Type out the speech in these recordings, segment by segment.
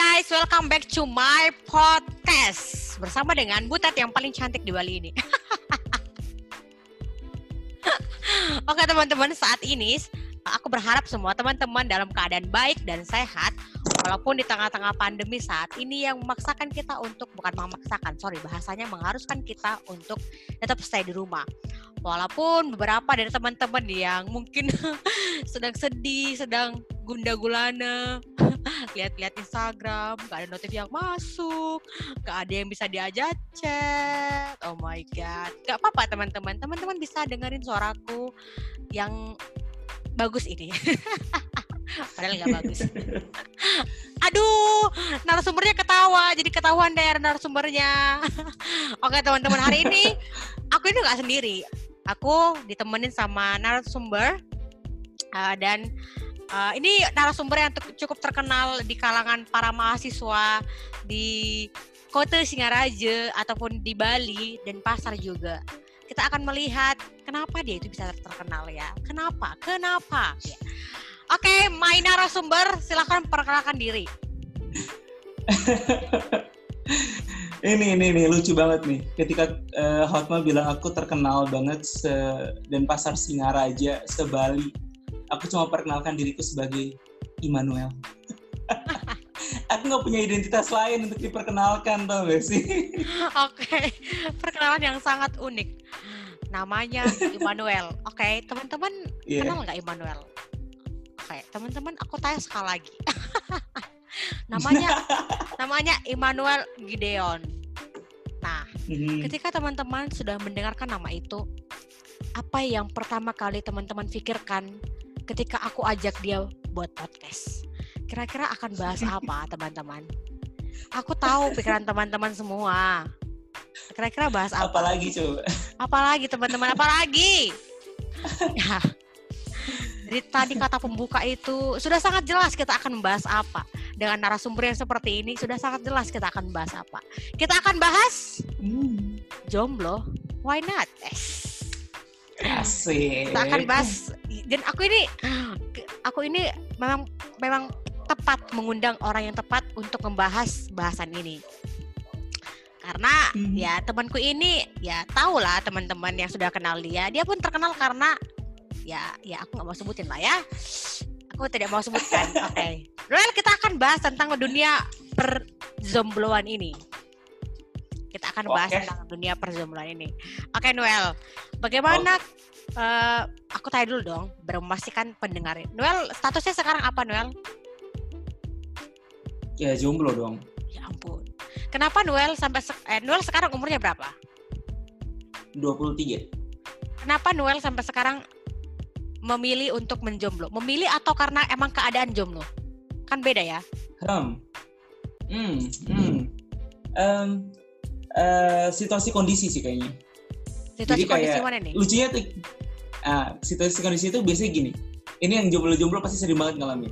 guys, welcome back to my podcast bersama dengan Butet yang paling cantik di Bali ini. Oke teman-teman, saat ini aku berharap semua teman-teman dalam keadaan baik dan sehat walaupun di tengah-tengah pandemi saat ini yang memaksakan kita untuk bukan memaksakan, sorry bahasanya mengharuskan kita untuk tetap stay di rumah. Walaupun beberapa dari teman-teman yang mungkin sedang sedih, sedang gunda gulana, lihat-lihat Instagram, gak ada notif yang masuk, gak ada yang bisa diajak chat. Oh my god, gak apa-apa teman-teman, teman-teman bisa dengerin suaraku yang bagus ini. Padahal nggak bagus. Aduh, narasumbernya ketawa, jadi ketahuan deh narasumbernya. Oke teman-teman, hari ini aku ini nggak sendiri aku ditemenin sama narasumber uh, dan uh, ini narasumber yang cukup terkenal di kalangan para mahasiswa di kota Singaraja ataupun di Bali dan pasar juga. Kita akan melihat kenapa dia itu bisa terkenal ya. Kenapa? Kenapa? Ya. Oke, okay, my narasumber silahkan perkenalkan diri. ini ini nih lucu banget nih ketika uh, Hotma bilang aku terkenal banget se dan pasar Singaraja sebali aku cuma perkenalkan diriku sebagai Immanuel aku nggak punya identitas lain untuk diperkenalkan tau gak sih oke okay. perkenalan yang sangat unik namanya Immanuel oke okay, teman-teman yeah. kenal nggak Immanuel oke okay, teman-teman aku tanya sekali lagi namanya namanya Immanuel Gideon. Nah, hmm. ketika teman-teman sudah mendengarkan nama itu, apa yang pertama kali teman-teman pikirkan ketika aku ajak dia buat podcast? Kira-kira akan bahas apa, teman-teman? Aku tahu pikiran teman-teman semua. Kira-kira bahas apa? Apalagi coba? Apalagi teman-teman? Apalagi? ya. Jadi tadi kata pembuka itu sudah sangat jelas kita akan membahas apa dengan narasumber yang seperti ini sudah sangat jelas kita akan bahas apa. Kita akan bahas hmm. jomblo. Why not? Asik. Kita akan bahas dan aku ini aku ini memang memang tepat mengundang orang yang tepat untuk membahas bahasan ini. Karena hmm. ya temanku ini ya tahu lah teman-teman yang sudah kenal dia, dia pun terkenal karena ya ya aku nggak mau sebutin lah ya aku tidak mau sebutkan. Oke. Okay. Well, kita akan bahas tentang dunia perzombloan ini. Kita akan bahas okay. tentang dunia perzombloan ini. Oke, okay, Noel. Bagaimana oh. uh, aku tanya dulu dong, memastikan pendengar. Noel, statusnya sekarang apa, Noel? Ya, jomblo dong. Ya ampun. Kenapa Noel sampai se eh, Noel sekarang umurnya berapa? 23. Kenapa Noel sampai sekarang memilih untuk menjomblo? Memilih atau karena emang keadaan jomblo? Kan beda ya? Hmm. Hmm. hmm. Um, uh, situasi kondisi sih kayaknya. Situasi Jadi kondisi kayak, mana nih? Lucunya tuh, uh, situasi kondisi itu biasanya gini. Ini yang jomblo-jomblo pasti sering banget ngalamin.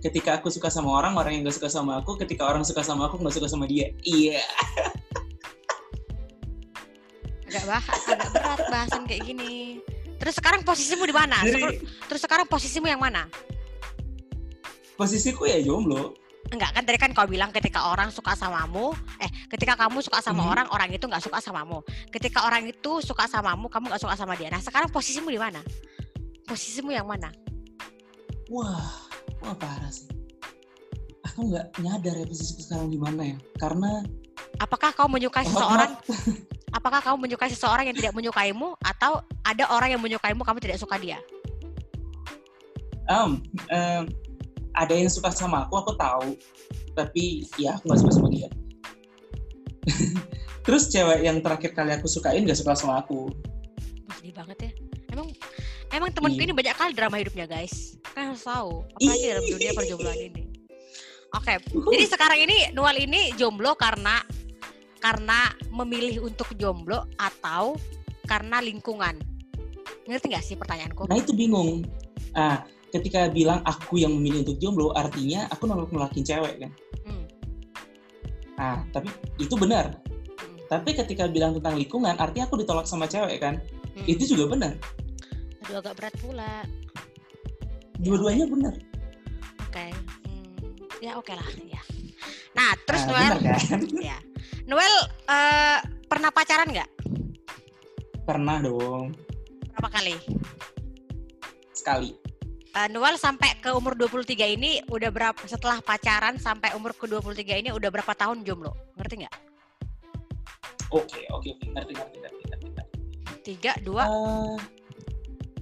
Ketika aku suka sama orang, orang yang gak suka sama aku. Ketika orang suka sama aku, gak suka sama dia. Iya. agak bahas, agak berat bahasan kayak gini. Terus sekarang posisimu di mana? Jadi, Terus sekarang posisimu yang mana? Posisiku ya jomblo. Enggak kan tadi kan kau bilang ketika orang suka samamu, eh ketika kamu suka sama hmm. orang, orang itu nggak suka samamu. Ketika orang itu suka samamu, kamu nggak suka sama dia. Nah sekarang posisimu di mana? Posisimu yang mana? Wah, wah parah sih. Aku nggak nyadar ya posisiku sekarang di mana ya. Karena apakah kau menyukai seseorang? apakah kamu menyukai seseorang yang tidak menyukaimu atau ada orang yang menyukaimu kamu tidak suka dia? Um, um, ada yang suka sama aku, aku tahu. Tapi ya aku gak suka sama dia. Terus cewek yang terakhir kali aku sukain gak suka sama aku. Sedih banget ya. Emang emang temanku iya. ini banyak kali drama hidupnya guys. Kan harus tahu. Apalagi dalam dunia perjombloan ini. Oke, okay. jadi sekarang ini Nual ini jomblo karena karena memilih untuk jomblo atau karena lingkungan? Ngerti nggak sih pertanyaanku? Nah itu bingung. Ah, ketika bilang aku yang memilih untuk jomblo, artinya aku nolak nolakin cewek kan? Hmm. Ah, tapi itu benar. Hmm. Tapi ketika bilang tentang lingkungan, artinya aku ditolak sama cewek kan? Hmm. Itu juga benar. Aduh agak berat pula. Dua-duanya ya, benar. Oke. Okay. Hmm. Ya oke okay lah ya. Nah, terus Nah, Noel, bener kan? ya. Noel eh, pernah pacaran nggak? Pernah dong, Berapa kali? sekali. Eh, Noel sampai ke umur 23 ini udah berapa setelah pacaran sampai umur ke 23 ini udah berapa tahun jomblo? Ngerti nggak? Oke, oke, oke. Ngerti, ngerti, ngerti, ngerti. ngerti. Tiga, dua, Eh,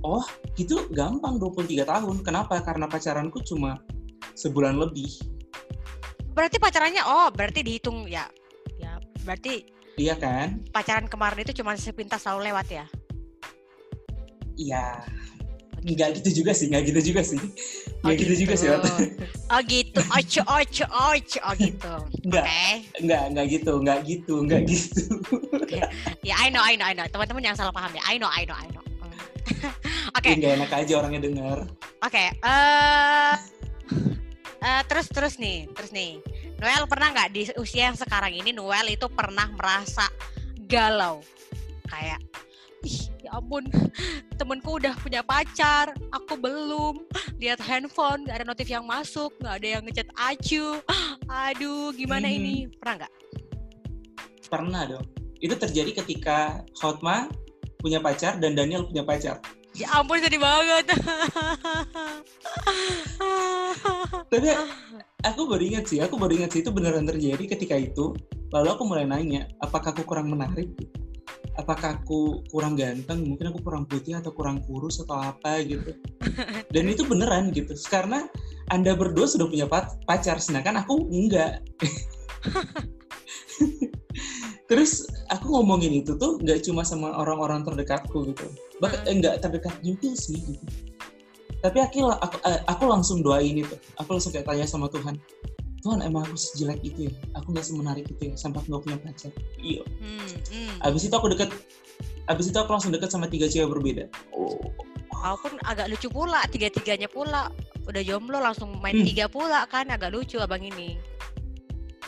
oh, gitu gampang 23 tahun. Kenapa? Karena pacaranku cuma sebulan lebih. berarti pacarannya oh berarti dihitung ya ya berarti Iya kan? pacaran kemarin itu cuma sepintas selalu lewat ya Iya. Nggak gitu juga sih, nggak gitu juga sih. Nggak gitu. juga sih. Oh gitu oce oce oce oh gitu Nggak, oke nggak, nggak gitu, nggak gitu, nggak gitu. ya I know I know I know teman-teman jangan salah paham ya I know I know I know oke Ih, Nggak enak aja orangnya denger. oke eh eh, terus terus nih terus nih Noel pernah nggak di usia yang sekarang ini Noel itu pernah merasa galau kayak ya ampun temenku udah punya pacar aku belum lihat handphone nggak ada notif yang masuk nggak ada yang ngechat acu aduh gimana Mhm. ini pernah nggak Pernah dong. Itu terjadi ketika Hotma punya pacar dan Daniel punya pacar. ya ampun sedih banget Tapi aku baru ingat sih, aku baru ingat sih itu beneran terjadi ketika itu. Lalu aku mulai nanya, apakah aku kurang menarik? Apakah aku kurang ganteng? Mungkin aku kurang putih atau kurang kurus atau apa gitu. Dan itu beneran gitu. Karena Anda berdua sudah punya pac- pacar, sedangkan aku enggak. Terus aku ngomongin itu tuh nggak cuma sama orang-orang terdekatku gitu. Bahkan Hmm. enggak terdekat juga sih gitu. Tapi aku, aku, eh, aku langsung doain itu. Aku langsung kayak tanya sama Tuhan. Tuhan emang aku sejelek itu ya? Aku nggak semenarik itu ya? Sampai aku nggak punya pacar. Iya. hmm, hmm. Abis itu aku deket. Abis itu aku langsung deket sama tiga cewek berbeda. Oh. walaupun agak lucu pula tiga tiganya pula udah jomblo langsung main Hmm. tiga pula kan agak lucu abang ini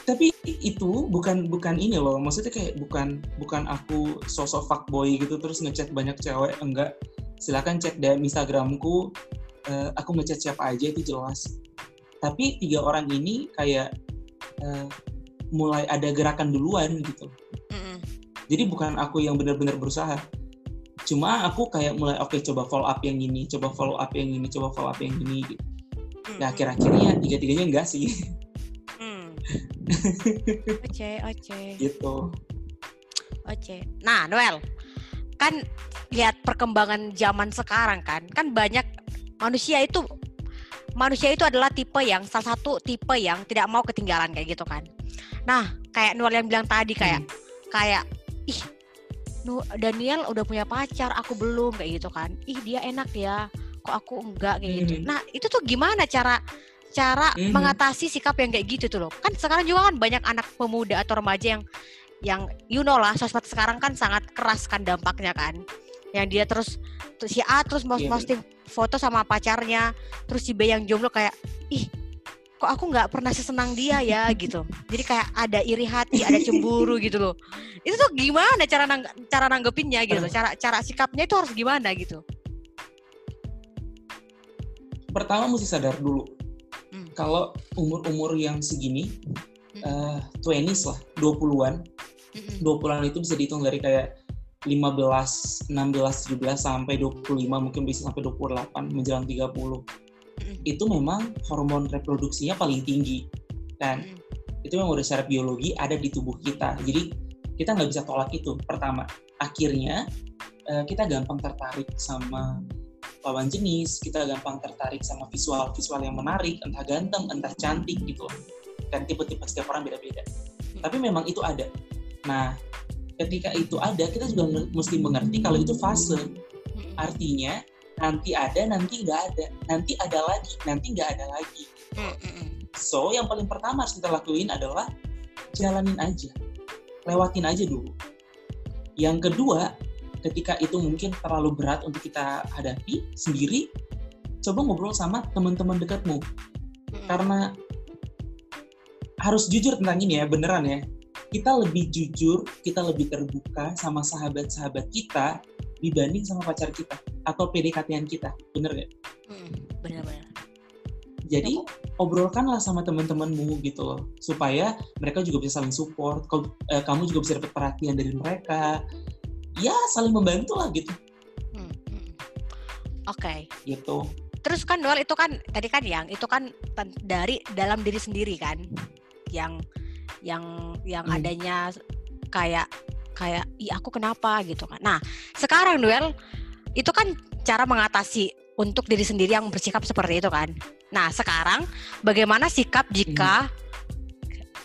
Tapi itu bukan bukan ini loh. Maksudnya kayak bukan bukan aku sosok fuckboy gitu terus ngechat banyak cewek. Enggak. Silakan cek DM Instagramku. Eh, aku ngechat siapa aja itu jelas. Tapi tiga orang ini kayak eh, mulai ada gerakan duluan gitu. Mm-mm. Jadi bukan aku yang benar-benar berusaha. Cuma aku kayak mulai oke coba follow up yang ini, coba follow up yang ini, coba follow up yang ini. Gitu. Nah Mm-mm. akhir-akhirnya tiga-tiganya enggak sih Hmm. Oce, oce, gitu. oce. Nah, Noel, kan lihat perkembangan zaman sekarang kan, kan banyak manusia itu manusia itu adalah tipe yang salah satu tipe yang tidak mau ketinggalan kayak gitu kan. Nah, kayak Noel yang bilang tadi kayak kayak ih Daniel udah punya pacar, aku belum kayak gitu kan. Ih, dia enak ya. Kok aku enggak kayak gitu. Mhm. Nah, itu tuh gimana cara cara Mhm. mengatasi sikap yang kayak gitu tuh loh. Kan sekarang juga kan banyak anak pemuda atau remaja yang yang you know lah sosmed sekarang kan sangat keras kan dampaknya kan. Yang dia terus terus si A terus mau Iya, posting foto sama pacarnya, terus si B yang jomblo kayak ih kok aku nggak pernah sesenang dia ya gitu. Jadi kayak ada iri hati, ada cemburu gitu loh. Itu tuh gimana cara nang cara nanggepinnya gitu, cara cara sikapnya itu harus gimana gitu. Pertama mesti sadar dulu Hmm. kalau umur-umur yang segini Hmm. eh 20s lah, 20-an. Mm-mm. 20-an itu bisa dihitung dari kayak 15, 16, 17 sampai 25 mungkin bisa sampai 28 menjelang 30. Mm-mm. Itu memang hormon reproduksinya paling tinggi. Mm-mm. Itu memang udah secara biologi ada di tubuh kita. Jadi kita nggak bisa tolak itu. Pertama, akhirnya eh, kita gampang tertarik sama lawan jenis, kita gampang tertarik sama visual-visual yang menarik, entah ganteng, entah cantik gitu. Dan tipe-tipe setiap orang beda-beda. Tapi memang itu ada. Nah, ketika itu ada, kita juga mesti mengerti kalau itu fase. Artinya, nanti ada, nanti nggak ada. Nanti ada lagi, nanti nggak ada lagi. So, yang paling pertama harus kita lakuin adalah jalanin aja. Lewatin aja dulu. Yang kedua, ketika itu mungkin terlalu berat untuk kita hadapi sendiri, coba ngobrol sama teman-teman dekatmu. Karena harus jujur tentang ini ya, beneran ya. Kita lebih jujur, kita lebih terbuka sama sahabat-sahabat kita dibanding sama pacar kita atau PDKT-an kita. Bener nggak? Mm-mm. Benar-benar. Jadi obrolkanlah sama teman-temanmu gitu loh supaya mereka juga bisa saling support Kau- eh, kamu juga bisa dapat perhatian dari mereka ya saling membantu lah gitu Hmm, hmm. Oke. gitu Terus kan Noel itu kan tadi kan yang itu kan dari dalam diri sendiri kan, yang yang yang Hmm. adanya kayak kayak ih aku kenapa? gitu kan. Nah sekarang Noel itu kan cara mengatasi untuk diri sendiri yang bersikap seperti itu kan. Nah sekarang bagaimana sikap jika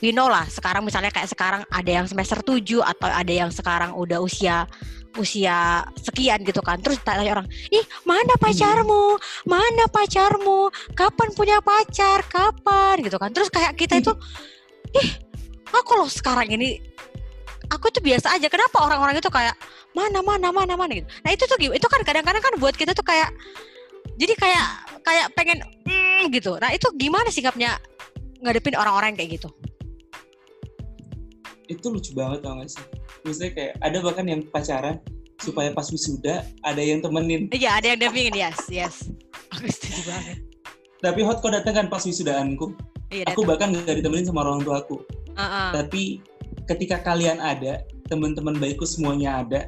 we know lah sekarang misalnya kayak sekarang ada yang semester 7 atau ada yang sekarang udah usia usia sekian gitu kan. Terus tanya orang ih mana pacarmu? Mana pacarmu? Kapan punya pacar? Kapan? gitu kan. Terus kayak kita itu ih aku loh sekarang ini aku tuh biasa aja? Kenapa orang-orang itu kayak mana mana mana mana? Gitu. Nah itu tuh itu kan kadang-kadang kan buat kita tuh kayak jadi kayak kayak pengen mm, gitu. Nah itu gimana sikapnya ngadepin orang-orang kayak gitu? Itu lucu banget tau gak sih? Maksudnya kayak ada bahkan yang pacaran supaya pas wisuda ada yang temenin. Iya ada yang dampingin yes yes. Aku setuju banget. Tapi hot kok datang kan pas wisudaanku? Iya aku bahkan gak ditemenin sama orang tua aku Heeh. tapi ketika kalian ada teman-teman baikku semuanya ada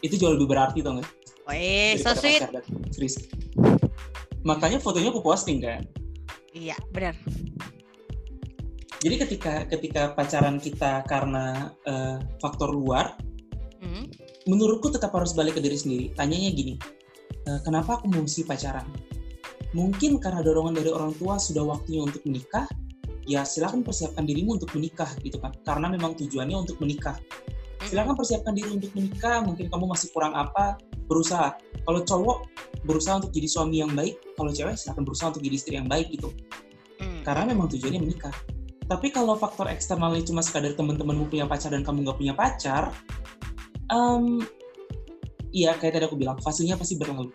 itu jauh lebih berarti tau gak Wih, so sweet serius makanya fotonya aku posting kan iya benar jadi ketika ketika pacaran kita karena eh, faktor luar Hmm. menurutku tetap harus balik ke diri sendiri. Tanyanya gini, "Eh, kenapa aku mesti pacaran? Mungkin karena dorongan dari orang tua sudah waktunya untuk menikah, ya silahkan persiapkan dirimu untuk menikah gitu kan. Karena memang tujuannya untuk menikah. Silahkan persiapkan diri untuk menikah, mungkin kamu masih kurang apa, berusaha. Kalau cowok berusaha untuk jadi suami yang baik, kalau cewek silahkan berusaha untuk jadi istri yang baik gitu. Hmm. Karena memang tujuannya menikah. Tapi kalau faktor eksternalnya cuma sekadar teman-temanmu punya pacar dan kamu nggak punya pacar, em, iya kayak tadi aku bilang, fasenya pasti berlalu.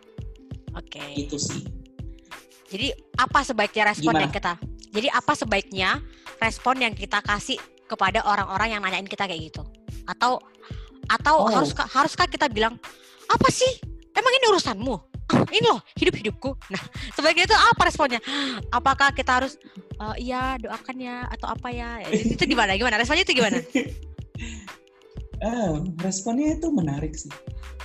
Oke. Gitu sih. Jadi apa sebaiknya respon Gimana? yang kita? Jadi apa sebaiknya respon yang kita kasih kepada orang-orang yang nanyain kita kayak gitu? Atau atau Oh. haruskah haruskah kita bilang apa sih? Emang ini urusanmu? Ah, ini loh hidup hidupku. Nah sebaiknya itu apa responnya? Apakah kita harus "Eh, iya doakan ya atau apa ya? Itu gimana? Gimana? Responnya itu gimana? Ah, responnya itu menarik sih.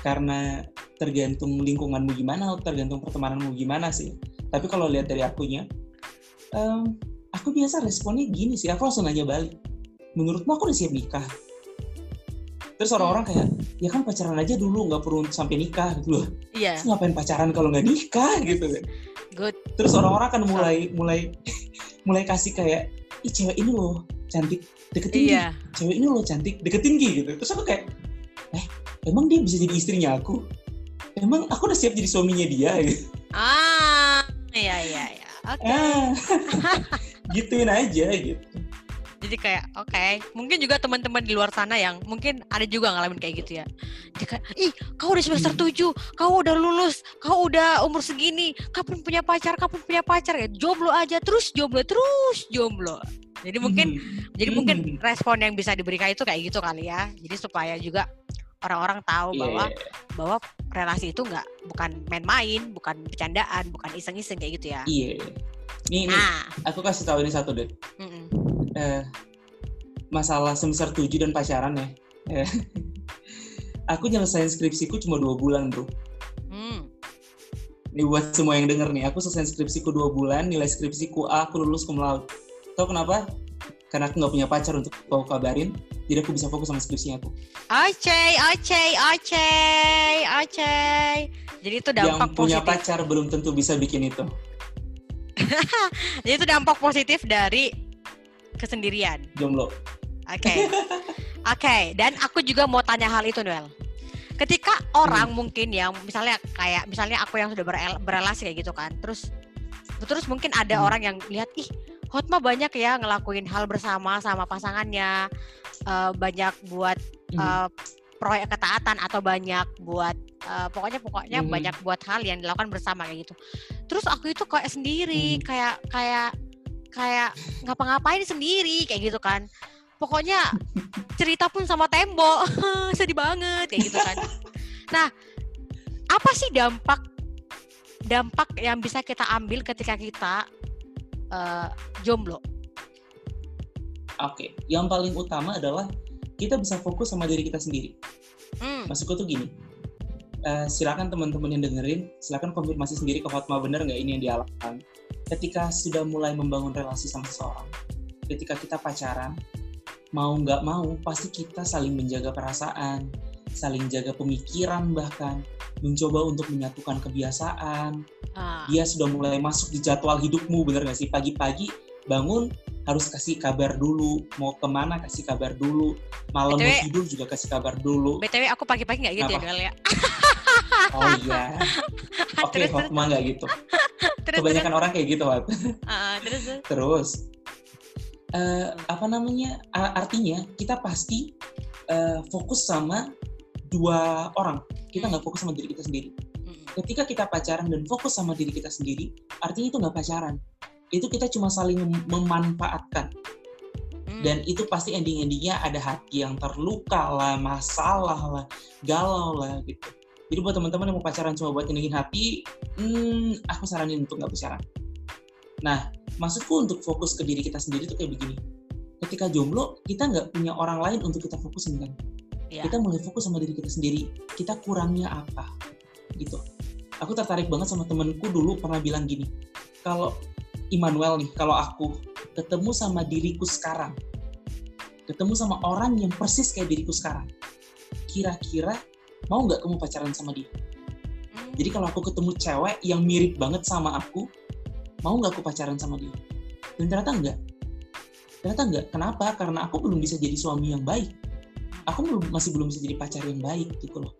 Karena tergantung lingkunganmu gimana, tergantung pertemananmu gimana sih. Tapi kalau lihat dari akunya, em, aku biasa responnya gini sih. Aku langsung nanya balik. Menurutmu aku udah siap nikah? Terus orang-orang kayak, ya kan pacaran aja dulu, nggak perlu sampai nikah gitu loh. Iya, Terus ngapain pacaran kalau nggak nikah gitu kan. good. Terus orang-orang akan mulai mulai mulai kasih kayak, ih cewek ini loh cantik, deketin Gi. Iya. Cewek ini loh cantik, deketin Gi gitu. Terus aku kayak, eh emang dia bisa jadi istrinya aku? Emang aku udah siap jadi suaminya dia gitu. Ah, iya iya iya. Oke. Ah, gituin aja gitu. Jadi kayak oke, mungkin juga teman-teman di luar sana yang mungkin ada juga ngalamin kayak gitu ya. Jadi kayak, ih kau udah semester Hmm. 7, kau udah lulus, kau udah umur segini, kapan punya pacar, kapan punya pacar ya, jomblo aja terus jomblo terus jomblo. Jadi mungkin Hmm. jadi mungkin Hmm. respon yang bisa diberikan itu kayak gitu kali ya. Jadi supaya juga orang-orang tahu Iya, bahwa bahwa relasi itu nggak bukan main-main, bukan bercandaan, bukan iseng-iseng kayak gitu ya. iya. Nih, nih, Nah, aku kasih tahu ini satu deh. mm-mm. Eh, masalah semester 7 dan pacaran ya. Eh, aku nyelesain skripsiku cuma dua bulan bro. Hmm. Ini buat semua yang denger nih, aku selesai skripsiku dua bulan, nilai skripsiku A, aku lulus cum laude. Tahu kenapa? Karena aku nggak punya pacar untuk aku kabarin, jadi aku bisa fokus sama skripsinya aku. Oce, oce, oce, oce. Jadi itu dampak yang punya positif. pacar belum tentu bisa bikin itu. Jadi itu dampak positif dari kesendirian. Jomblo. Oke. Oke, dan aku juga mau tanya hal itu, Noel. Ketika orang mungkin yang misalnya kayak misalnya aku yang sudah berel- berelasi kayak gitu kan. Terus terus mungkin ada Hmm. orang yang lihat ih Hotma banyak ya ngelakuin hal bersama sama pasangannya, eh, banyak buat eh, proyek ketaatan atau banyak buat eh, pokoknya pokoknya Hmm. banyak buat hal yang dilakukan bersama kayak gitu. Terus aku itu kayak sendiri, Hmm. kayak kayak kayak ngapa-ngapain sendiri kayak gitu kan. Pokoknya cerita pun sama tembok, sedih banget kayak gitu kan. Nah, apa sih dampak dampak yang bisa kita ambil ketika kita uh, jomblo? Oke, yang paling utama adalah kita bisa fokus sama diri kita sendiri. Hmm. Maksudku tuh gini, uh, silakan teman-teman yang dengerin, silakan konfirmasi sendiri ke Hotma bener nggak ini yang dialami. Ketika sudah mulai membangun relasi sama seseorang, ketika kita pacaran, mau nggak mau pasti kita saling menjaga perasaan, saling jaga pemikiran bahkan mencoba untuk menyatukan kebiasaan. Ah. Dia sudah mulai masuk di jadwal hidupmu, bener nggak sih? Pagi-pagi bangun harus kasih kabar dulu mau ke mana kasih kabar dulu malam BTW, mau tidur juga kasih kabar dulu btw aku pagi-pagi nggak gitu Apa? ya Noel ya oh iya oke terus Hot mah nggak gitu terus kebanyakan orang kayak gitu Hot terus, terus terus. terus eh, apa namanya artinya kita pasti eh, fokus sama dua orang kita nggak fokus sama diri kita sendiri ketika kita pacaran dan fokus sama diri kita sendiri artinya itu nggak pacaran itu kita cuma saling mem- memanfaatkan mm. dan itu pasti ending-endingnya ada hati yang terluka lah, masalah lah, galau lah gitu. Jadi buat teman-teman yang mau pacaran cuma buat nyenengin hati, hmm, aku saranin untuk nggak pacaran. Nah, maksudku untuk fokus ke diri kita sendiri tuh kayak begini. Ketika jomblo, kita nggak punya orang lain untuk kita fokusin kan. Iya. Kita mulai fokus sama diri kita sendiri. Kita kurangnya apa? Gitu. Aku tertarik banget sama temenku dulu pernah bilang gini. Kalau Immanuel nih, kalau aku ketemu sama diriku sekarang, ketemu sama orang yang persis kayak diriku sekarang, kira-kira mau nggak kamu pacaran sama dia? Mm. Jadi kalau aku ketemu cewek yang mirip banget sama aku, mau nggak aku pacaran sama dia? Dan ternyata enggak. Ternyata enggak. Kenapa? Karena aku belum bisa jadi suami yang baik. Aku belum masih belum bisa jadi pacar yang baik gitu loh.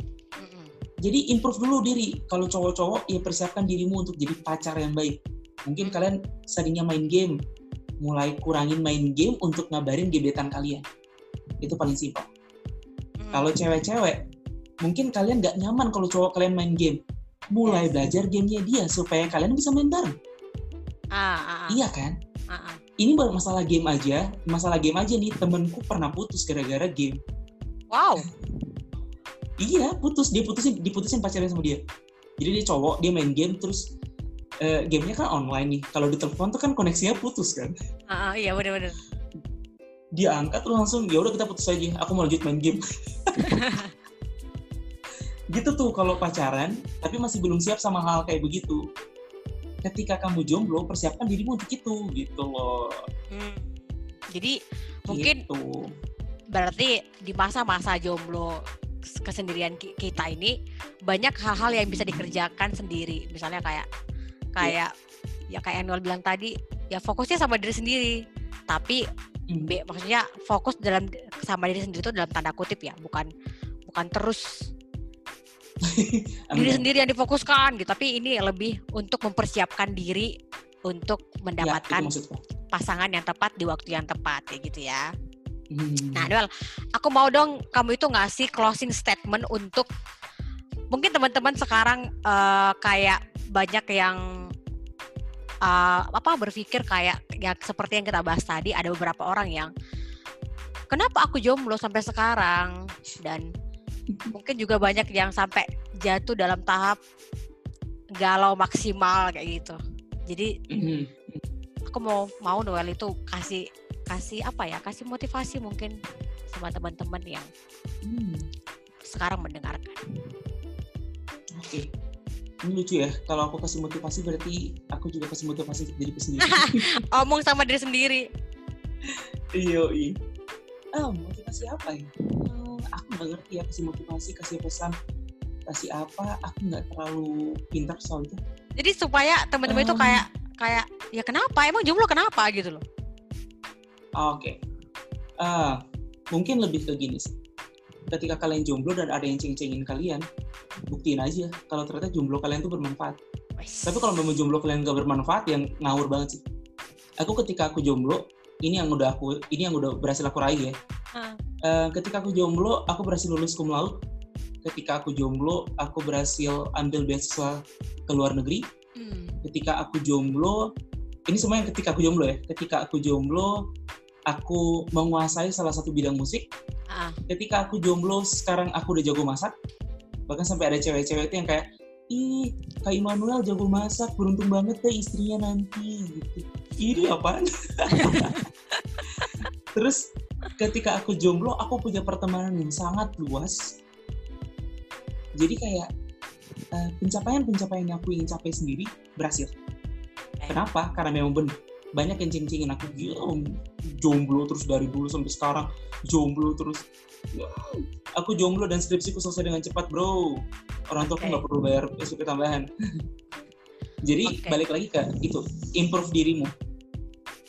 Jadi improve dulu diri. Kalau cowok-cowok ya persiapkan dirimu untuk jadi pacar yang baik. Mungkin kalian seringnya main game, mulai kurangin main game untuk ngabarin gebetan kalian. Itu paling simpel. Kalau cewek-cewek, mungkin kalian nggak nyaman kalau cowok kalian main game. Mulai Yes. belajar gamenya dia supaya kalian bisa main bareng. ah, ah, ah, Iya kan? ah, ah. Ini bukan masalah game aja, masalah game aja nih. Temenku pernah putus gara-gara game. Wow. Iya, putus. Dia putusin, diputusin pacarnya sama dia. Jadi dia cowok, dia main game terus eh, gamenya kan online nih. Kalau di telepon tuh kan koneksinya putus kan. Ah, ah, iya benar-benar. Dia angkat terus langsung, ya udah kita putus aja. Aku mau lanjut main game. gitu tuh kalau pacaran, tapi masih belum siap sama hal kayak begitu. Ketika kamu jomblo, persiapkan dirimu untuk itu, gitu loh. Hmm. Jadi mungkin Gitu. Berarti di masa-masa jomblo kesendirian ki- kita ini banyak hal-hal yang bisa dikerjakan sendiri. Misalnya kayak kayak ya kayak Anwar bilang tadi ya fokusnya sama diri sendiri. Tapi Hmm. B, maksudnya fokus dalam sama diri sendiri itu dalam tanda kutip ya. Bukan bukan terus diri sendiri yang difokuskan gitu. Tapi ini lebih untuk mempersiapkan diri untuk Ya, mendapatkan maksudku. pasangan yang tepat di waktu yang tepat ya gitu ya Hmm. Nah, Noel, aku mau dong kamu itu ngasih closing statement untuk mungkin teman-teman sekarang eh, kayak banyak yang eh, apa berpikir kayak ya seperti yang kita bahas tadi ada beberapa orang yang kenapa aku jomblo sampai sekarang dan mungkin juga banyak yang sampai jatuh dalam tahap galau maksimal kayak gitu. Jadi Hmm. aku mau mau Noel itu kasih kasih apa ya kasih motivasi mungkin sama teman-teman yang Hmm. sekarang mendengarkan Oke. Ini lucu ya, kalau aku kasih motivasi berarti aku juga kasih motivasi diriku sendiri. omong sama diri sendiri Iya, iya. Ah, motivasi apa ya? Hmm, aku nggak ngerti ya kasih motivasi, kasih pesan, kasih apa. Aku nggak terlalu pintar soal itu. jadi supaya teman-teman itu Um. kayak kayak ya kenapa emang jomblo kenapa gitu loh Oke. Ah, mungkin lebih ke gini sih. Ketika kalian jomblo dan ada yang ceng-cengin kalian, buktiin aja kalau ternyata jomblo kalian tuh bermanfaat. Tapi kalau memang jomblo kalian gak bermanfaat, yang ngawur banget sih. Aku ketika aku jomblo, ini yang udah aku, ini yang udah berhasil aku raih ya. Ah. Eh, ketika aku jomblo, aku berhasil lulus cum laude. Ketika aku jomblo, aku berhasil ambil beasiswa ke luar negeri. Hmm. Ketika aku jomblo, ini semua yang ketika aku jomblo ya. Ketika aku jomblo, aku menguasai salah satu bidang musik. Ah. Ketika aku jomblo, sekarang aku udah jago masak. Bahkan sampai ada cewek-cewek itu yang kayak, ih, Kak Immanuel jago masak, beruntung banget deh istrinya nanti. Gitu. ini apaan terus ketika aku jomblo aku punya pertemanan yang sangat luas jadi kayak uh, pencapaian-pencapaian yang aku ingin capai sendiri berhasil kenapa? Karena memang benar banyak yang ceng-cengin aku. Gila jomblo terus dari dulu sampai sekarang. Jomblo terus. Aku jomblo dan skripsiku selesai dengan cepat bro. Orang tua okay. nggak perlu bayar SPP tambahan. Jadi okay. balik lagi ke itu. Improve dirimu.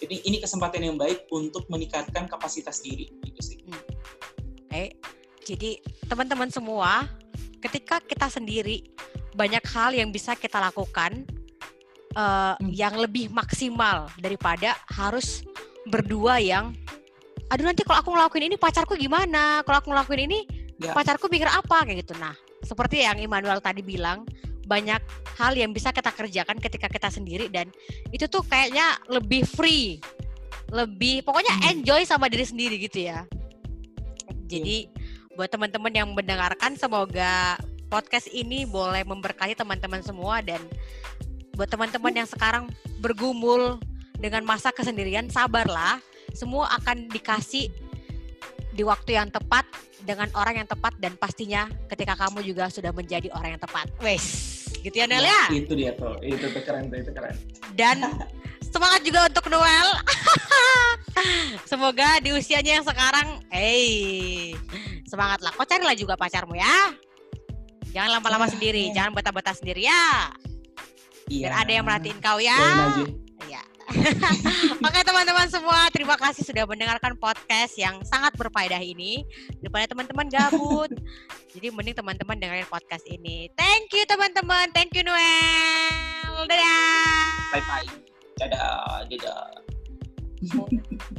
Jadi ini kesempatan yang baik untuk meningkatkan kapasitas diri. Gitu sih. Hmm. Oke, okay. jadi teman-teman semua, ketika kita sendiri banyak hal yang bisa kita lakukan uh, yang lebih maksimal daripada harus berdua yang, aduh nanti kalau aku ngelakuin ini pacarku gimana? Kalau aku ngelakuin ini ya. pacarku pikir apa kayak gitu. Nah, seperti yang Immanuel tadi bilang, banyak hal yang bisa kita kerjakan ketika kita sendiri dan itu tuh kayaknya lebih free lebih pokoknya hmm. enjoy sama diri sendiri gitu ya jadi buat teman-teman yang mendengarkan semoga podcast ini boleh memberkati teman-teman semua dan buat teman-teman yang sekarang bergumul dengan masa kesendirian sabarlah semua akan dikasih di waktu yang tepat dengan orang yang tepat dan pastinya ketika kamu juga sudah menjadi orang yang tepat. Wes gitu ya Nel ya? Itu dia tuh, itu tuh keren tuh, itu keren. Dan semangat juga untuk Noel. Semoga di usianya yang sekarang, hey, semangatlah. Kau carilah juga pacarmu ya. Jangan lama-lama ah, sendiri, ya. jangan betah-betah sendiri ya. Iya. Biar ada yang merhatiin kau ya. Iya. Oke teman-teman semua, terima kasih sudah mendengarkan podcast yang sangat berfaedah ini. Daripada teman-teman gabut, jadi mending teman-teman dengerin podcast ini. Thank you teman-teman, thank you Noel. Dadah. Bye bye. Dadah, dadah.